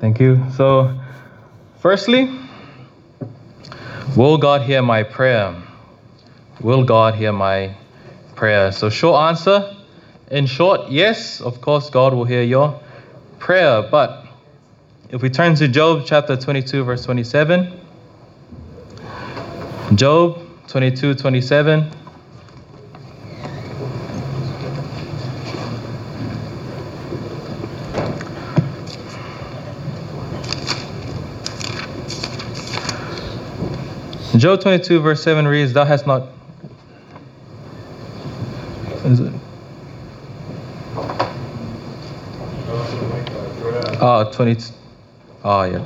Thank you. So, firstly, will God hear my prayer? Will God hear my prayer? So, short answer. In short, yes, of course, God will hear your prayer. But if we turn to Job chapter 22, verse 27, Job 22, 27. Job 22, verse 7 reads, Thou hast not. Is it? Oh, 20. Oh, yeah.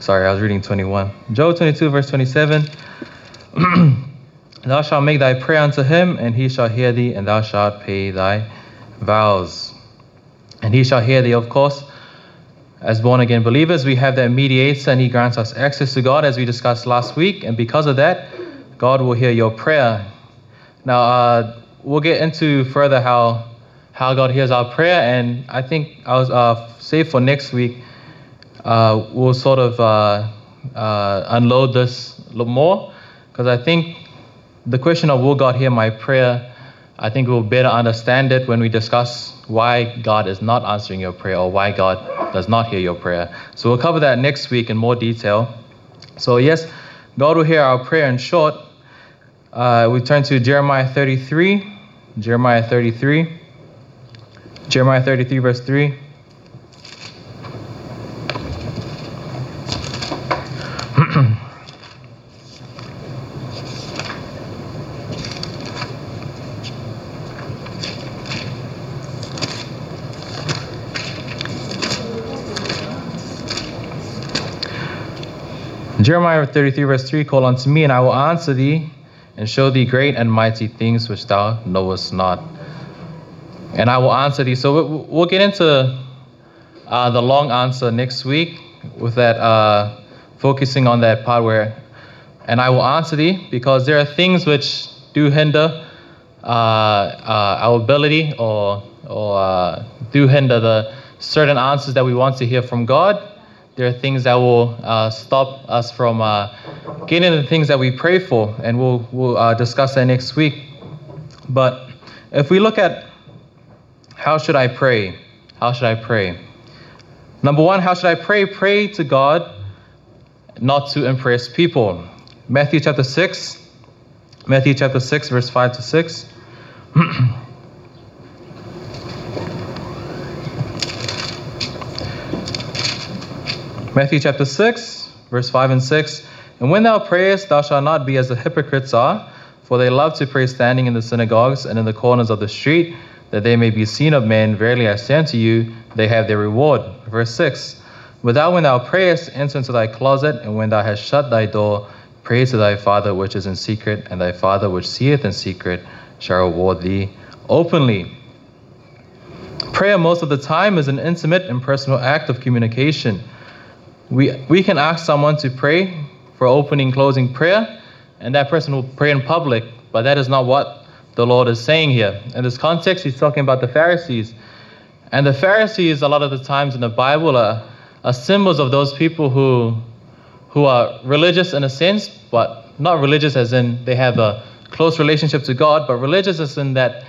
Sorry, I was reading 21. Job 22, verse 27. thou shalt make thy prayer unto him, and he shall hear thee, and thou shalt pay thy vows. And he shall hear thee, of course. As born again believers, we have that mediator, and he grants us access to God, as we discussed last week. And because of that, God will hear your prayer. Now, uh, we'll get into further how how God hears our prayer, and I think I'll uh, for next week, uh, we'll sort of uh, uh unload this a little more, because I think the question of will God hear my prayer, I think we'll better understand it when we discuss why God is not answering your prayer or why God does not hear your prayer. So we'll cover that next week in more detail. So, yes, God will hear our prayer in short. Uh, we turn to Jeremiah 33. Jeremiah 33. Jeremiah 33, verse 3. Jeremiah 33, verse 3 Call unto me, and I will answer thee, and show thee great and mighty things which thou knowest not. And I will answer thee. So we'll get into uh, the long answer next week with that, uh, focusing on that part where, and I will answer thee, because there are things which do hinder uh, uh our ability or, or uh, do hinder the certain answers that we want to hear from God there are things that will uh, stop us from uh, getting the things that we pray for, and we'll, we'll uh, discuss that next week. But if we look at how should I pray? How should I pray? Number one, how should I pray? Pray to God, not to impress people. Matthew chapter 6, Matthew chapter 6, verse 5 to 6. Matthew chapter 6, verse 5 and 6. And when thou prayest, thou shalt not be as the hypocrites are, for they love to pray standing in the synagogues and in the corners of the street, that they may be seen of men. Verily I say unto you, they have their reward. Verse 6. But thou, when thou prayest, enter into thy closet, and when thou hast shut thy door, pray to thy Father which is in secret, and thy Father which seeth in secret shall reward thee openly. Prayer, most of the time, is an intimate and personal act of communication we, we can ask someone to pray for opening, closing prayer, and that person will pray in public, but that is not what the Lord is saying here. In this context, he's talking about the Pharisees. And the Pharisees, a lot of the times in the Bible, are, are symbols of those people who, who are religious in a sense, but not religious as in they have a close relationship to God, but religious as in that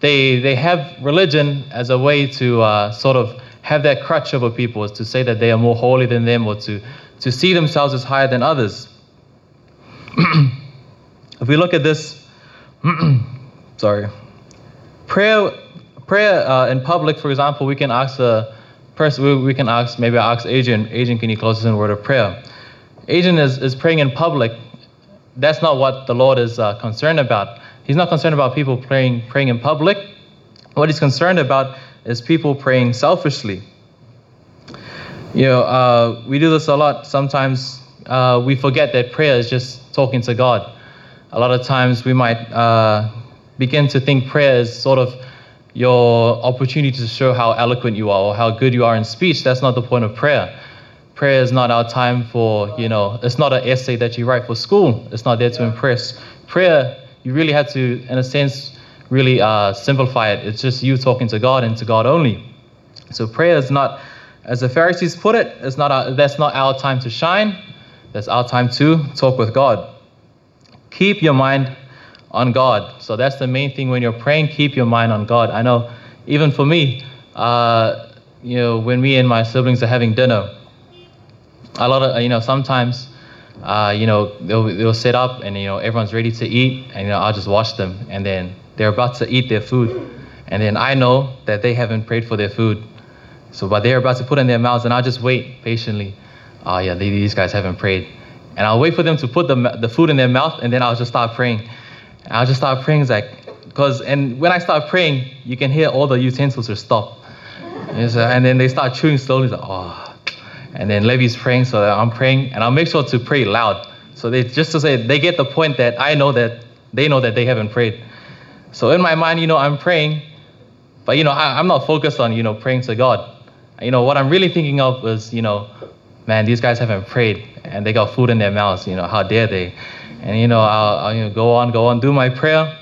they, they have religion as a way to uh, sort of have that crutch over people, is to say that they are more holy than them or to, to see themselves as higher than others. if we look at this, sorry, prayer, prayer uh, in public, for example, we can ask a person, we, we can ask, maybe I ask Adrian, Adrian, can you close us in a word of prayer? Adrian is, is praying in public. That's not what the Lord is uh, concerned about. He's not concerned about people praying, praying in public. What he's concerned about is people praying selfishly. You know, uh, we do this a lot. Sometimes uh, we forget that prayer is just talking to God. A lot of times we might uh, begin to think prayer is sort of your opportunity to show how eloquent you are or how good you are in speech. That's not the point of prayer. Prayer is not our time for, you know, it's not an essay that you write for school. It's not there to impress. Prayer, you really have to, in a sense, really uh, simplify it. It's just you talking to God and to God only. So prayer is not, as the Pharisees put it, it's not our, that's not our time to shine. That's our time to talk with God. Keep your mind on God. So that's the main thing when you're praying. Keep your mind on God. I know, even for me, uh, you know, when me and my siblings are having dinner, a lot of you know sometimes, uh, you know, they'll, they'll sit up and you know everyone's ready to eat, and you know I'll just watch them, and then they're about to eat their food, and then I know that they haven't prayed for their food, so but they're about to put in their mouths, and I'll just wait patiently. Oh yeah, these guys haven't prayed, and I'll wait for them to put the the food in their mouth, and then I'll just start praying. And I'll just start praying, like, because and when I start praying, you can hear all the utensils will stop, and, so, uh, and then they start chewing slowly. Like, oh. And then Levi's praying, so I'm praying, and I'll make sure to pray loud. So they just to say they get the point that I know that they know that they haven't prayed. So in my mind, you know, I'm praying, but you know, I, am not focused on you know praying to God. You know, what I'm really thinking of is you know, man, these guys haven't prayed, and they got food in their mouths. You know, how dare they? And you know, I'll, I'll you know, go on, go on, do my prayer,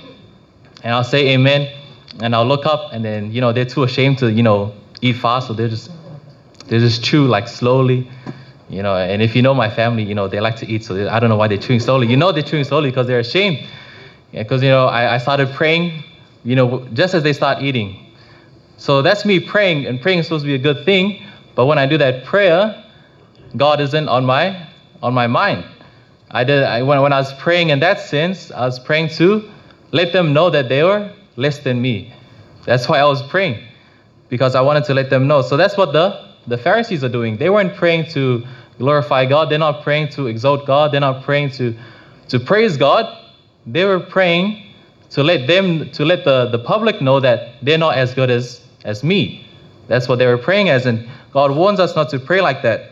and I'll say Amen, and I'll look up, and then you know they're too ashamed to you know eat fast, so they're just they just chew like slowly, you know. And if you know my family, you know they like to eat, so I don't know why they're chewing slowly. You know they're chewing slowly because they're ashamed. Because you know I, I started praying, you know, just as they start eating. So that's me praying, and praying is supposed to be a good thing. But when I do that prayer, God isn't on my on my mind. I did I, when when I was praying in that sense, I was praying to let them know that they were less than me. That's why I was praying because I wanted to let them know. So that's what the the Pharisees are doing. They weren't praying to glorify God. They're not praying to exalt God. They're not praying to, to praise God. They were praying to let them to let the, the public know that they're not as good as, as me. That's what they were praying as. And God warns us not to pray like that.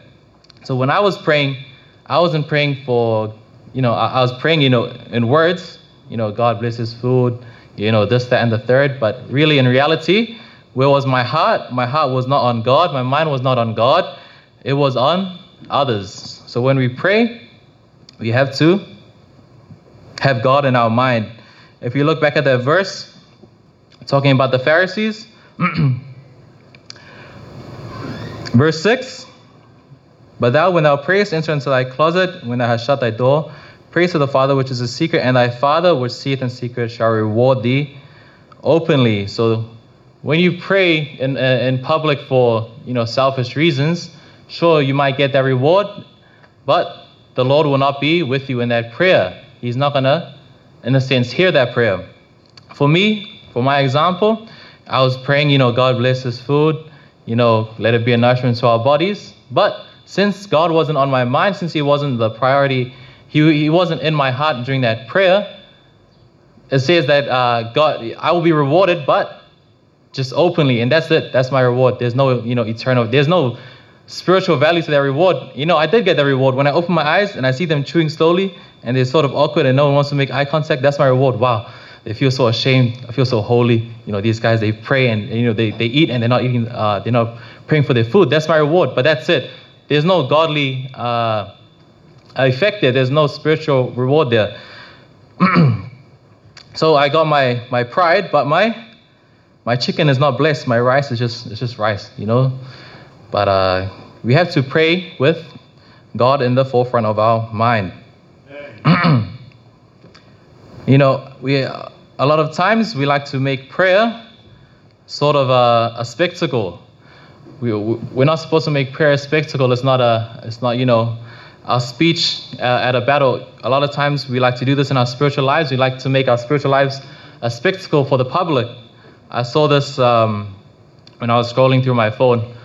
So when I was praying, I wasn't praying for, you know, I, I was praying, you know, in words, you know, God bless his food, you know, this, that, and the third. But really, in reality, where was my heart? My heart was not on God. My mind was not on God. It was on others. So when we pray, we have to have God in our mind. If you look back at that verse, talking about the Pharisees, verse 6 But thou, when thou prayest, enter into thy closet, when thou hast shut thy door, pray to the Father which is a secret, and thy Father which seeth in secret shall reward thee openly. So when you pray in, uh, in public for you know selfish reasons, sure you might get that reward, but the Lord will not be with you in that prayer. He's not gonna, in a sense, hear that prayer. For me, for my example, I was praying, you know, God bless this food, you know, let it be a nourishment to our bodies. But since God wasn't on my mind, since He wasn't the priority, He, he wasn't in my heart during that prayer. It says that uh, God, I will be rewarded, but just openly, and that's it. That's my reward. There's no, you know, eternal. There's no spiritual value to that reward. You know, I did get the reward when I open my eyes and I see them chewing slowly, and they're sort of awkward, and no one wants to make eye contact. That's my reward. Wow, they feel so ashamed. I feel so holy. You know, these guys they pray and, you know they, they eat and they're not eating. Uh, they're not praying for their food. That's my reward. But that's it. There's no godly uh, effect there. There's no spiritual reward there. so I got my my pride, but my my chicken is not blessed. My rice is just it's just rice, you know. But uh, we have to pray with God in the forefront of our mind. you know, we a lot of times we like to make prayer sort of a, a spectacle. We, we're not supposed to make prayer a spectacle. It's not a it's not you know our speech uh, at a battle. A lot of times we like to do this in our spiritual lives. We like to make our spiritual lives a spectacle for the public. I saw this um, when I was scrolling through my phone.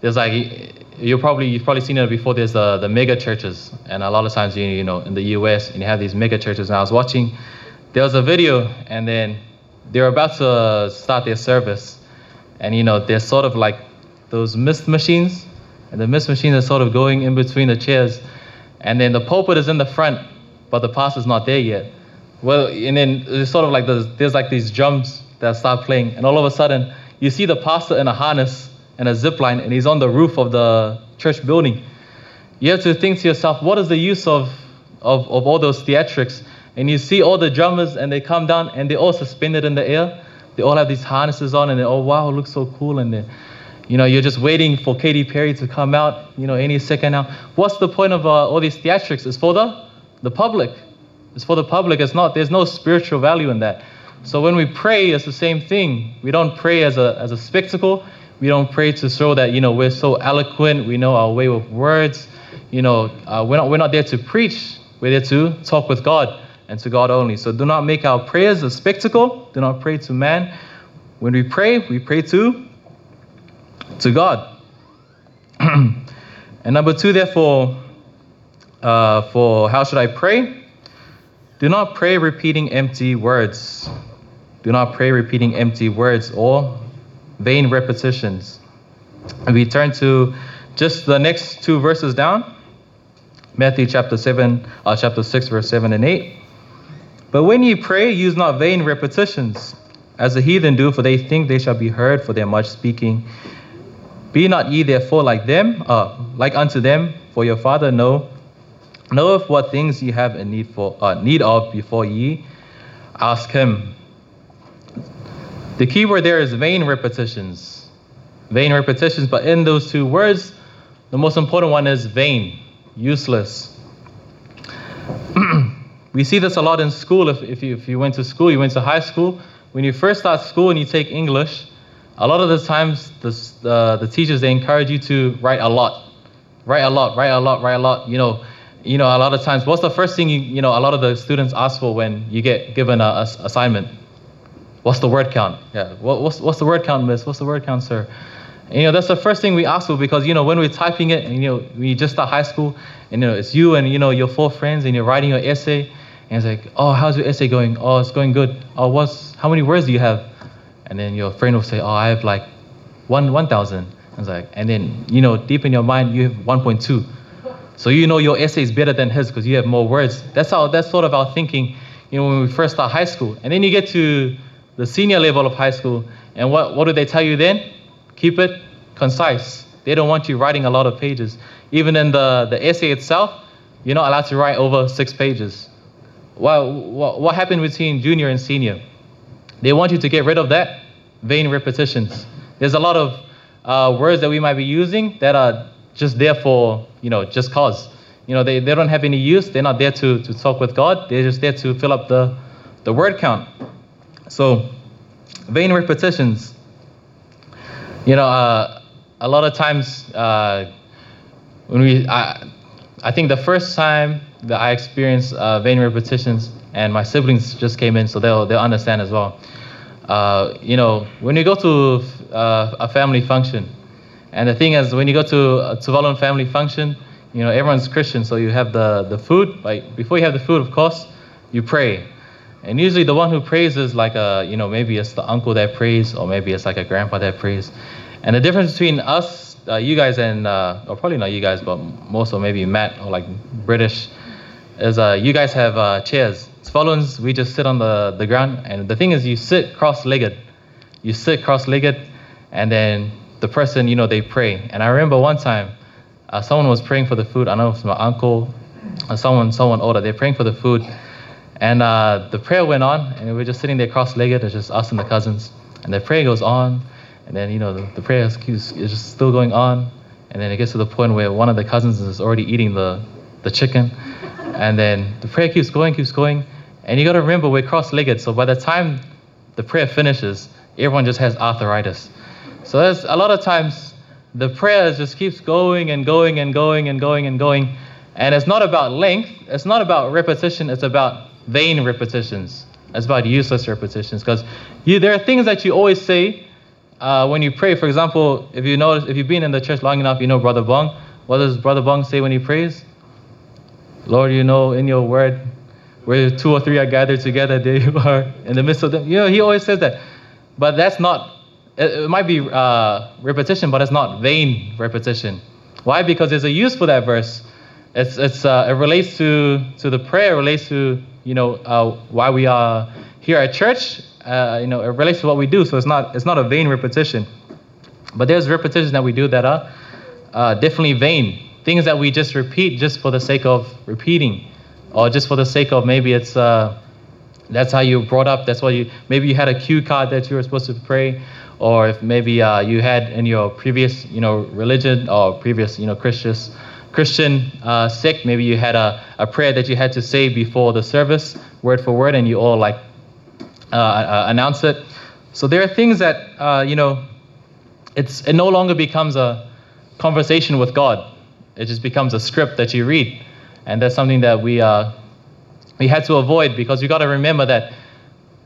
There's like you probably you've probably seen it before. There's the the mega churches, and a lot of times you you know in the U.S. and you have these mega churches. And I was watching, there was a video, and then they're about to start their service, and you know they're sort of like those mist machines, and the mist machines are sort of going in between the chairs, and then the pulpit is in the front, but the pastor's not there yet. Well, and then it's sort of like there's, there's like these drums that start playing, and all of a sudden you see the pastor in a harness and a zip line, and he's on the roof of the church building. You have to think to yourself, what is the use of, of, of all those theatrics? And you see all the drummers, and they come down, and they're all suspended in the air. They all have these harnesses on, and they oh wow, it looks so cool, and You know, you're just waiting for Katy Perry to come out, you know, any second now. What's the point of uh, all these theatrics? It's for the, the public. It's for the public. It's not, there's no spiritual value in that. So when we pray, it's the same thing. We don't pray as a, as a spectacle. We don't pray to show that, you know, we're so eloquent. We know our way with words. You know, uh, we're, not, we're not there to preach. We're there to talk with God and to God only. So do not make our prayers a spectacle. Do not pray to man. When we pray, we pray to, to God. and number two, therefore, uh, for how should I pray? Do not pray repeating empty words. Do not pray repeating empty words or vain repetitions. And we turn to just the next two verses down. Matthew chapter 7, uh, chapter 6, verse 7 and 8. But when ye pray, use not vain repetitions, as the heathen do, for they think they shall be heard for their much speaking. Be not ye therefore like them, uh, like unto them, for your Father know knoweth what things ye have in need for uh, need of before ye ask him. The key word there is vain repetitions. Vain repetitions, but in those two words, the most important one is vain useless. we see this a lot in school. If, if, you, if you went to school, you went to high school, when you first start school and you take English, a lot of the times the, uh, the teachers, they encourage you to write a lot. Write a lot, write a lot, write a lot. You know, you know, a lot of times, what's the first thing you, you know, a lot of the students ask for when you get given a, a assignment? What's the word count? Yeah, what, what's, what's the word count, miss? What's the word count, sir? you know, that's the first thing we ask for because, you know, when we're typing it and, you know, we just start high school and, you know, it's you and, you know, your four friends and you're writing your essay and it's like, oh, how's your essay going? Oh, it's going good. Oh, what's, how many words do you have? And then your friend will say, oh, I have like one, 1,000. It's like, and then, you know, deep in your mind, you have 1.2. So you know your essay is better than his because you have more words. That's how, that's sort of our thinking, you know, when we first start high school. And then you get to the senior level of high school and what, what do they tell you then? Keep it concise. They don't want you writing a lot of pages. Even in the, the essay itself, you're not allowed to write over six pages. Well, what, what happened between junior and senior? They want you to get rid of that vain repetitions. There's a lot of uh, words that we might be using that are just there for, you know, just cause. You know, they, they don't have any use. They're not there to, to talk with God. They're just there to fill up the, the word count. So, vain repetitions. You know, uh, a lot of times uh, when we, I, I think the first time that I experienced uh, vain repetitions, and my siblings just came in, so they'll they'll understand as well. Uh, you know, when you go to uh, a family function, and the thing is, when you go to a Tuvaluan family function, you know everyone's Christian, so you have the the food. Like before you have the food, of course, you pray. And usually the one who prays is like a, you know, maybe it's the uncle that prays, or maybe it's like a grandpa that prays. And the difference between us, uh, you guys, and uh, or probably not you guys, but most of maybe Matt or like British, is uh, you guys have uh, chairs. Tuvaluans, we just sit on the, the ground. And the thing is, you sit cross-legged. You sit cross-legged, and then the person, you know, they pray. And I remember one time, uh, someone was praying for the food. I know it was my uncle, or someone, someone older. They're praying for the food, and uh, the prayer went on, and we were just sitting there cross-legged. It's just us and the cousins, and the prayer goes on and then, you know, the, the prayer is, is just still going on. And then it gets to the point where one of the cousins is already eating the, the chicken. And then the prayer keeps going, keeps going. And you got to remember, we're cross legged. So by the time the prayer finishes, everyone just has arthritis. So there's a lot of times the prayer just keeps going and going and going and going and going. And it's not about length, it's not about repetition, it's about vain repetitions. It's about useless repetitions. Because there are things that you always say uh, when you pray, for example, if you notice, if you've been in the church long enough, you know Brother Bong. What does Brother Bong say when he prays? Lord, you know in your word, where two or three are gathered together, there you are in the midst of them. You know, he always says that. But that's not, it, it might be uh, repetition, but it's not vain repetition. Why? Because there's a use for that verse. It's, it's, uh, it relates to, to the prayer, relates to, you know, uh, why we are here at church uh, you know, it relates to what we do. So it's not it's not a vain repetition. But there's repetitions that we do that are uh, definitely vain. Things that we just repeat just for the sake of repeating, or just for the sake of maybe it's uh, That's how you were brought up. That's why you maybe you had a cue card that you were supposed to pray, or if maybe uh, you had in your previous you know religion or previous you know Christian Christian uh, sect, maybe you had a, a prayer that you had to say before the service, word for word, and you all like uh, uh, announce it. So there are things that uh, you know, it's it no longer becomes a conversation with God. It just becomes a script that you read, and that's something that we uh, we had to avoid because you got to remember that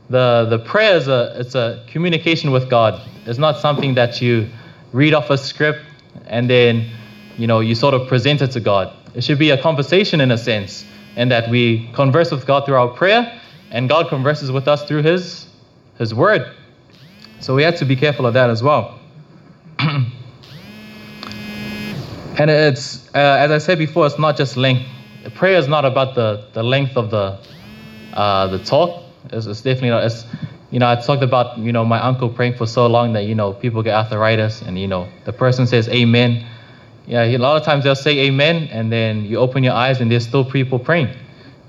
the the prayer is a it's a communication with God. It's not something that you read off a script and then you know you sort of present it to God. It should be a conversation in a sense, and that we converse with God through our prayer, and God converses with us through His His Word. So we have to be careful of that as well. and it's uh, as I said before, it's not just length. Prayer is not about the the length of the uh, the talk. It's, it's definitely not. It's you know I talked about you know my uncle praying for so long that you know people get arthritis, and you know the person says Amen yeah, a lot of times they'll say amen, and then you open your eyes and there's still people praying,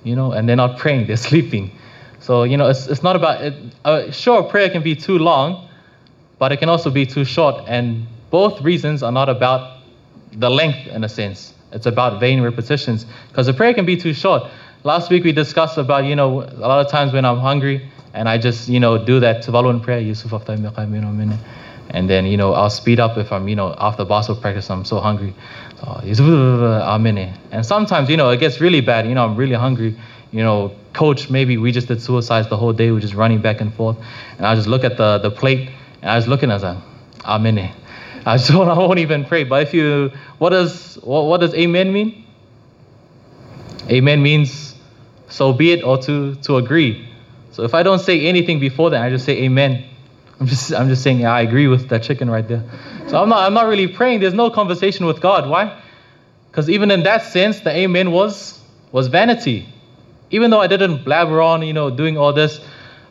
you know, and they're not praying, they're sleeping. So, you know, it's, it's not about, it, uh, sure, prayer can be too long, but it can also be too short. And both reasons are not about the length, in a sense. It's about vain repetitions. Because the prayer can be too short. Last week we discussed about, you know, a lot of times when I'm hungry and I just, you know, do that Tuvaluan prayer, Yusuf and then, you know, I'll speed up if I'm, you know, after basketball practice, I'm so hungry. So. And sometimes, you know, it gets really bad. You know, I'm really hungry. You know, coach, maybe we just did suicides the whole day. We're just running back and forth. And I just look at the, the plate and I was looking as a, amen. I just won't, I won't even pray. But if you, what does, what, what does amen mean? Amen means so be it or to, to agree. So if I don't say anything before that, I just say amen I'm just I'm just saying yeah, I agree with that chicken right there. So I'm not I'm not really praying. There's no conversation with God. Why? Because even in that sense, the amen was was vanity. Even though I didn't blabber on, you know, doing all this,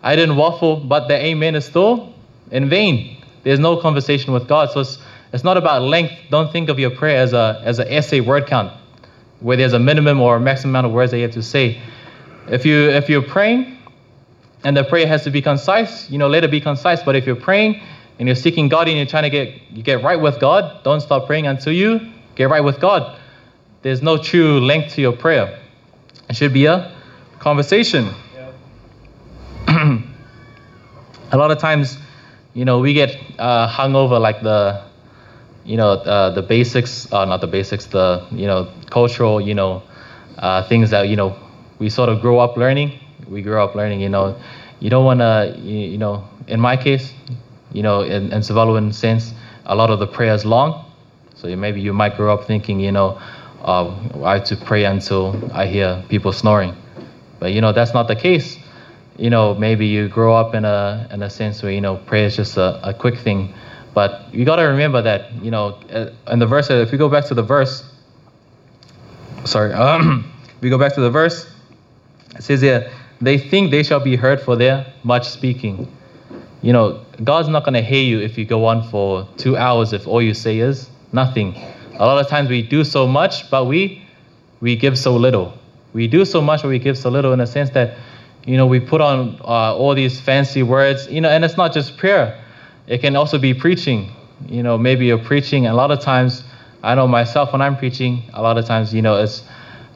I didn't waffle, but the amen is still in vain. There's no conversation with God. So it's it's not about length. Don't think of your prayer as a as an essay word count, where there's a minimum or a maximum amount of words that you have to say. If you if you're praying and the prayer has to be concise, you know, let it be concise. But if you're praying and you're seeking God and you're trying to get you get right with God, don't stop praying until you get right with God. There's no true length to your prayer. It should be a conversation. Yeah. a lot of times, you know, we get uh, hung over like the, you know, uh, the basics, uh, not the basics, the, you know, cultural, you know, uh, things that, you know, we sort of grow up learning we grew up learning, you know, you don't want to, you, you, know, in my case, you know, in, in Tuvaluan sense, a lot of the prayer is long. So maybe you might grow up thinking, you know, uh, I have to pray until I hear people snoring. But, you know, that's not the case. You know, maybe you grow up in a, in a sense where, you know, prayer is just a, a quick thing. But you got to remember that, you know, uh, in the verse, if we go back to the verse, sorry, um, we go back to the verse, it says here, they think they shall be heard for their much speaking. You know, God's not going to hear you if you go on for two hours if all you say is nothing. A lot of times we do so much, but we we give so little. We do so much, but we give so little in a sense that, you know, we put on uh, all these fancy words, you know, and it's not just prayer. It can also be preaching. You know, maybe you're preaching, and a lot of times, I know myself when I'm preaching, a lot of times, you know, it's,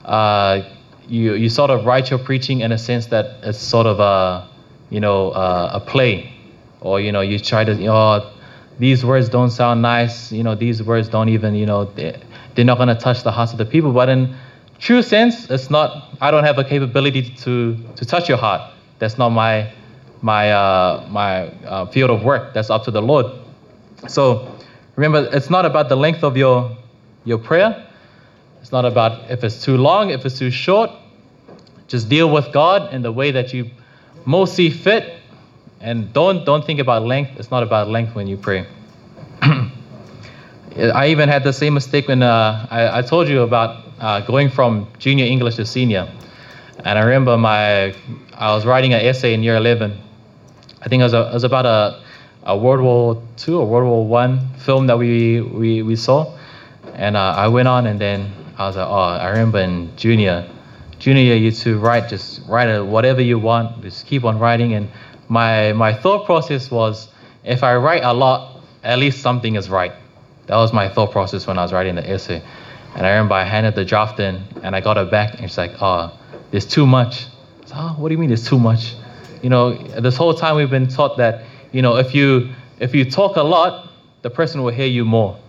uh, you you sort of write your preaching in a sense that it's sort of a you know a play, or you know you try to you know these words don't sound nice. You know these words don't even you know they, they're not gonna touch the hearts of the people. But in true sense, it's not. I don't have a capability to to touch your heart. That's not my my uh, my uh, field of work. That's up to the Lord. So remember, it's not about the length of your your prayer it's not about if it's too long, if it's too short. Just deal with God in the way that you most see fit. And don't, don't think about length. It's not about length when you pray. I even had the same mistake when uh, I, I, told you about uh, going from junior English to senior. And I remember my, I was writing an essay in year 11. I think it was, a, it was about a, a World War II or World War One film that we, we, we saw. And uh, I went on and then I was like, oh, I remember in junior, junior year, you to write, just write whatever you want, just keep on writing. And my, my thought process was if I write a lot, at least something is right. That was my thought process when I was writing the essay. And I remember I handed the draft in and I got it back and it's like, oh, there's too much. So, oh, what do you mean there's too much? You know, this whole time we've been taught that, you know, if you if you talk a lot, the person will hear you more.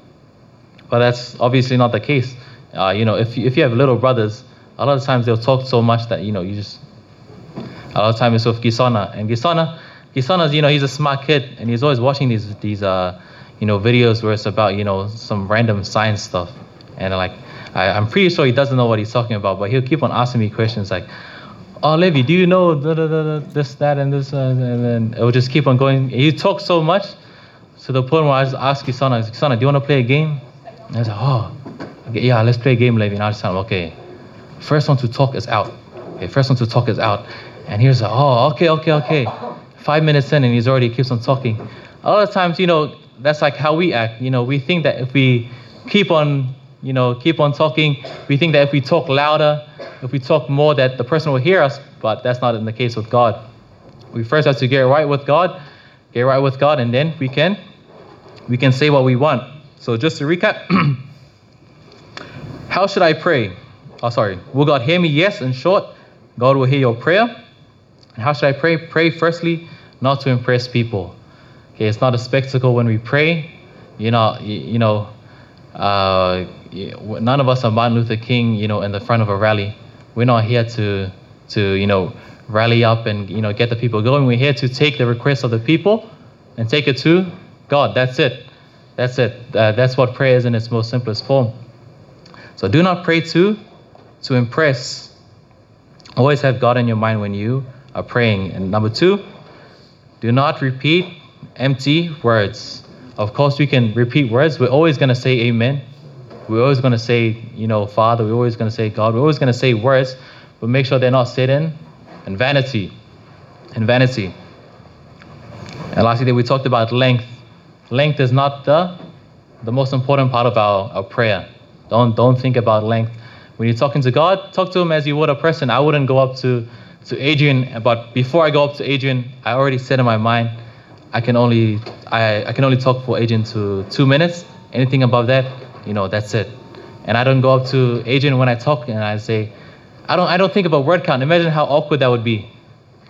But that's obviously not the case. Uh, you know, if if you have little brothers, a lot of times they'll talk so much that you know you just. A lot of times it's with Gisana, and Gisana, Gisana's you know he's a smart kid, and he's always watching these these uh you know videos where it's about you know some random science stuff, and like I, I'm pretty sure he doesn't know what he's talking about, but he'll keep on asking me questions like, "Oh, Levi, do you know da, da, da, this, that, and this?" Uh, and then it will just keep on going. He talks so much to the point where I just ask Gisana, "Gisana, do you want to play a game?" And I was like, "Oh, yeah, let's play a game, Levi." And I just tell him, "Okay." First one to talk is out. Okay, first one to talk is out. And he's like, oh, okay, okay, okay. Five minutes in, and he's already keeps on talking. A lot of times, you know, that's like how we act. You know, we think that if we keep on, you know, keep on talking, we think that if we talk louder, if we talk more, that the person will hear us. But that's not in the case with God. We first have to get right with God, get right with God, and then we can, we can say what we want. So just to recap, how should I pray? Oh, sorry. Will God hear me? Yes. In short, God will hear your prayer. And how should I pray? Pray firstly, not to impress people. Okay, it's not a spectacle when we pray. You know, you, you know, uh, none of us are Martin Luther King. You know, in the front of a rally. We're not here to, to you know, rally up and you know get the people going. We're here to take the requests of the people and take it to God. That's it. That's it. Uh, that's what prayer is in its most simplest form. So do not pray to to impress. Always have God in your mind when you are praying. And number two, do not repeat empty words. Of course, we can repeat words. We're always going to say amen. We're always going to say, you know, Father. We're always going to say God. We're always going to say words, but make sure they're not in, in vanity. In vanity. And lastly, we talked about length. Length is not the, the most important part of our, our prayer. Don't, don't think about length. When you're talking to God, talk to him as you would a person. I wouldn't go up to, to Adrian, but before I go up to Adrian, I already said in my mind, I can only I, I can only talk for Adrian to two minutes. Anything above that, you know, that's it. And I don't go up to Adrian when I talk and I say, I don't I don't think about word count. Imagine how awkward that would be.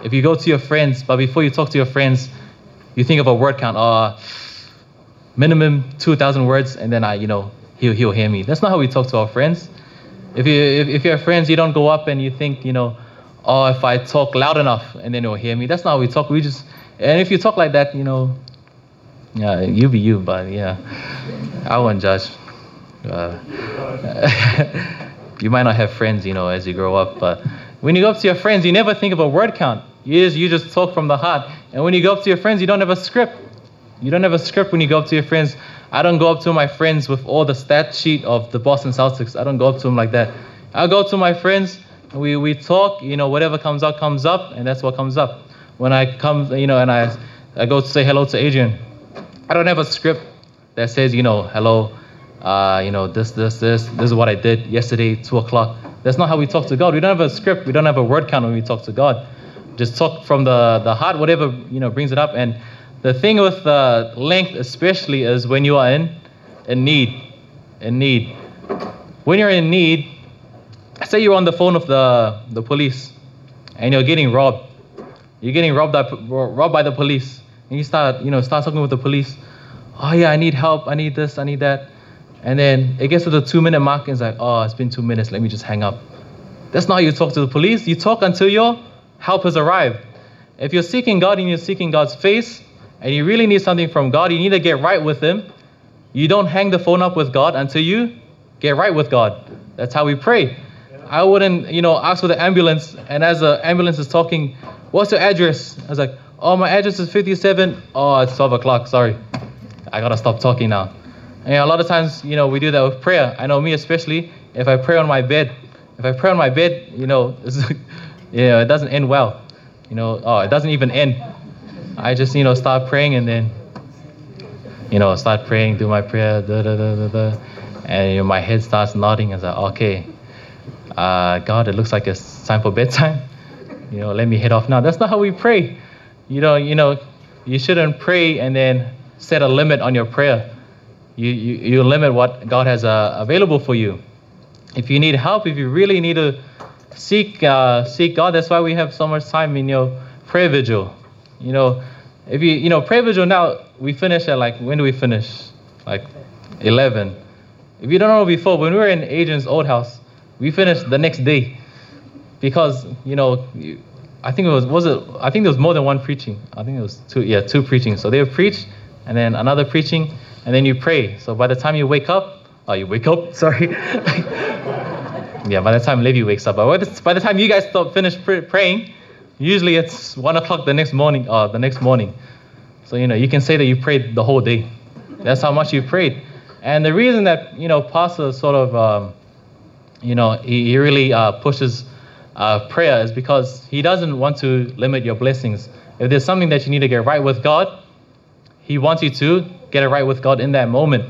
If you go to your friends, but before you talk to your friends, you think of a word count, uh minimum two thousand words, and then I, you know, he'll he'll hear me. That's not how we talk to our friends. If you if, if you're friends, you don't go up and you think, you know, oh, if I talk loud enough and then he'll hear me. That's not how we talk. We just and if you talk like that, you know, yeah, you be you, but yeah, I won't judge. Uh, you might not have friends, you know, as you grow up, but when you go up to your friends, you never think of a word count. You just you just talk from the heart. And when you go up to your friends, you don't have a script. You don't have a script when you go up to your friends. I don't go up to my friends with all the stat sheet of the Boston Celtics. I don't go up to them like that. I go to my friends, we, we talk, you know, whatever comes up, comes up, and that's what comes up. When I come, you know, and I, I go to say hello to Adrian, I don't have a script that says, you know, hello, uh, you know, this, this, this, this is what I did yesterday, 2 o'clock. That's not how we talk to God. We don't have a script. We don't have a word count when we talk to God. Just talk from the, the heart, whatever, you know, brings it up. And the thing with uh, length, especially, is when you are in, in need. In need. When you're in need, say you're on the phone with the, the police and you're getting robbed. You're getting robbed by, robbed by the police. And you start, you know, start talking with the police. Oh, yeah, I need help. I need this. I need that. And then it gets to the two minute mark and it's like, oh, it's been two minutes. Let me just hang up. That's not how you talk to the police. You talk until your help has arrived. If you're seeking God and you're seeking God's face, and you really need something from God, you need to get right with Him. You don't hang the phone up with God until you get right with God. That's how we pray. I wouldn't, you know, ask for the ambulance, and as the ambulance is talking, what's your address? I was like, oh, my address is 57. Oh, it's 12 o'clock. Sorry. I gotta stop talking now. And a lot of times, you know, we do that with prayer. I know me especially, if I pray on my bed, if I pray on my bed, you know, you know, it doesn't end well. You know, oh, it doesn't even end. I just, you know, start praying and then, you know, start praying, do my prayer, da da da da da. And you know, my head starts nodding. I was like, okay, uh, God, it looks like it's time for bedtime. You know, let me head off now. That's not how we pray. You know, you know, you shouldn't pray and then set a limit on your prayer. You, you, you limit what God has uh, available for you. If you need help, if you really need to seek uh, seek God, that's why we have so much time in your prayer vigil. You know, if you you know prayer vigil now, we finish at like when do we finish? Like 11. If you don't know before, when we were in Adrian's old house, we finished the next day because you know I think it was was it I think there was more than one preaching. I think it was two yeah two preaching. So they would preach and then another preaching and then you pray. So by the time you wake up, oh you wake up sorry. yeah, by the time Levi wakes up, but by the time you guys stop finish praying, usually it's one o'clock the next morning. Uh, the next morning. So you know you can say that you prayed the whole day. That's how much you prayed. And the reason that you know Pastor sort of um, you know he, he really uh, pushes uh, prayer is because he doesn't want to limit your blessings. If there's something that you need to get right with God, he wants you to get it right with God in that moment.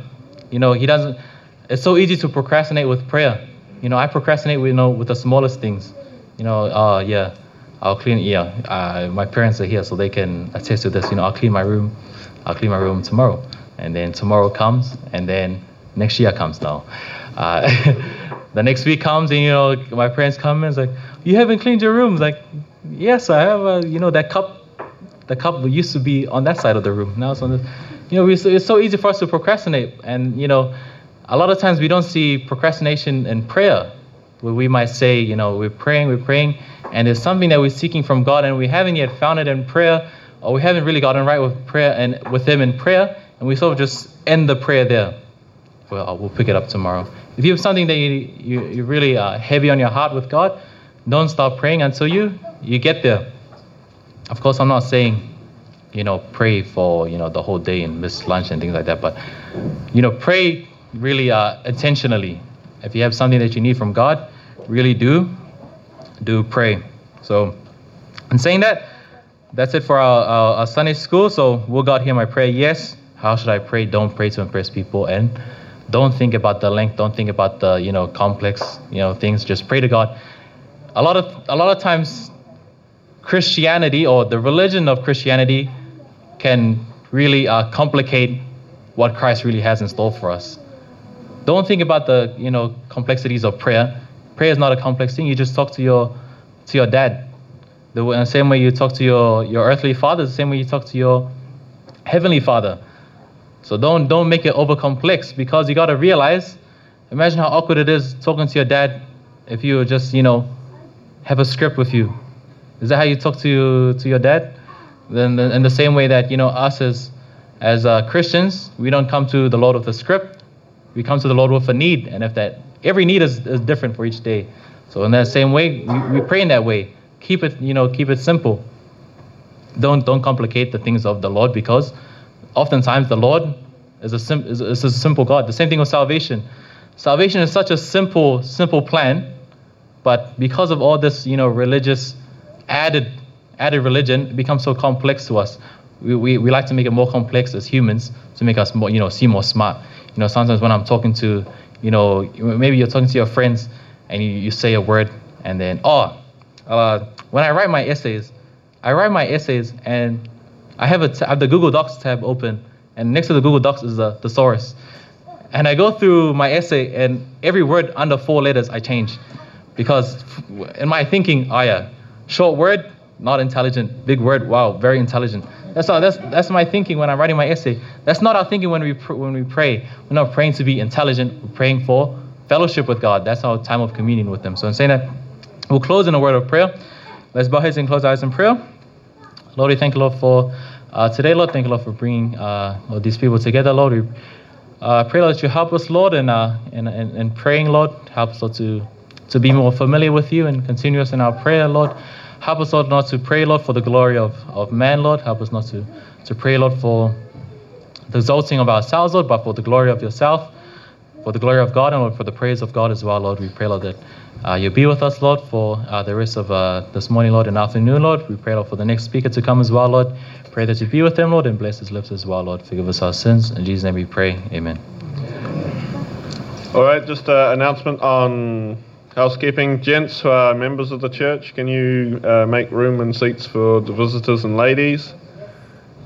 You know, he doesn't. It's so easy to procrastinate with prayer. You know, I procrastinate, you know, with the smallest things. You know, uh, yeah, I'll clean. Yeah, uh, my parents are here, so they can attest to this. You know, I'll clean my room. I'll clean my room tomorrow, and then tomorrow comes, and then next year comes now. Uh, the next week comes, and you know, my parents come and it's like, you haven't cleaned your room. Like, yes, I have. A, you know, that cup, the cup used to be on that side of the room. Now it's on the. You know, it's so easy for us to procrastinate, and you know, a lot of times we don't see procrastination in prayer, we might say, you know, we're praying, we're praying, and it's something that we're seeking from God, and we haven't yet found it in prayer, or we haven't really gotten right with prayer and with Him in prayer, and we sort of just end the prayer there. Well, we'll pick it up tomorrow. If you have something that you, you, you're really uh, heavy on your heart with God, don't stop praying until you you get there. Of course, I'm not saying, you know, pray for you know the whole day and miss lunch and things like that, but you know, pray really uh, intentionally. If you have something that you need from God, really do do pray. So, in saying that, that's it for our, our, our Sunday school. So, will God hear my prayer? Yes. How should I pray? Don't pray to impress people and don't think about the length. Don't think about the you know complex you know things. Just pray to God a lot of a lot of times Christianity or the religion of Christianity can really uh, complicate what Christ really has in store for us. Don't think about the you know complexities of prayer. Prayer is not a complex thing. You just talk to your to your dad. The same way you talk to your your earthly father, the same way you talk to your heavenly father. So don't don't make it over complex because you got to realize. Imagine how awkward it is talking to your dad if you just you know have a script with you. Is that how you talk to to your dad? Then in the same way that you know us as as uh, Christians, we don't come to the Lord with a script. We come to the Lord with a need, and if that every need is, is different for each day. So in that same way, we, we pray in that way. Keep it you know keep it simple. Don't don't complicate the things of the Lord because oftentimes the Lord is a, sim- is, is a simple God. The same thing with salvation. Salvation is such a simple simple plan but because of all this, you know, religious added added religion, it becomes so complex to us. We, we, we like to make it more complex as humans to make us more, you know, seem more smart. You know, sometimes when I'm talking to, you know, maybe you're talking to your friends and you, you say a word and then, oh, uh, when I write my essays, I write my essays and I have, a t- I have the Google Docs tab open and next to the Google Docs is the thesaurus. And I go through my essay and every word under four letters I change. Because in my thinking, oh yeah, short word, not intelligent. Big word, wow, very intelligent. That's all, that's that's my thinking when I'm writing my essay. That's not our thinking when we pr- when we pray. We're not praying to be intelligent. We're praying for fellowship with God. That's our time of communion with Him. So in saying that, we'll close in a word of prayer. Let's bow heads and close our eyes in prayer. Lord, we thank you, Lord, for uh, today, Lord. Thank you, Lord, for bringing uh, all these people together, Lord. We uh, pray, Lord, that you help us, Lord, in, uh, in, in, in praying, Lord. Help us, Lord, to to be more familiar with you and continue us in our prayer, Lord. Help us, Lord, not to pray, Lord, for the glory of, of man, Lord. Help us not to, to pray, Lord, for the exalting of ourselves, Lord, but for the glory of yourself, for the glory of God, and Lord, for the praise of God as well, Lord. We pray, Lord, that uh, you be with us, Lord, for uh, the rest of uh, this morning, Lord, and afternoon, Lord. We pray, Lord, for the next speaker to come as well, Lord. Pray that you be with him, Lord, and bless his lips as well, Lord. Forgive us our sins. In Jesus' name we pray. Amen. All right, just an announcement on Housekeeping, gents who are members of the church, can you uh, make room and seats for the visitors and ladies?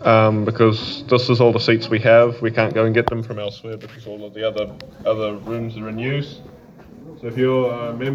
Um, because this is all the seats we have. We can't go and get them from elsewhere because all of the other other rooms are in use. So if you're a member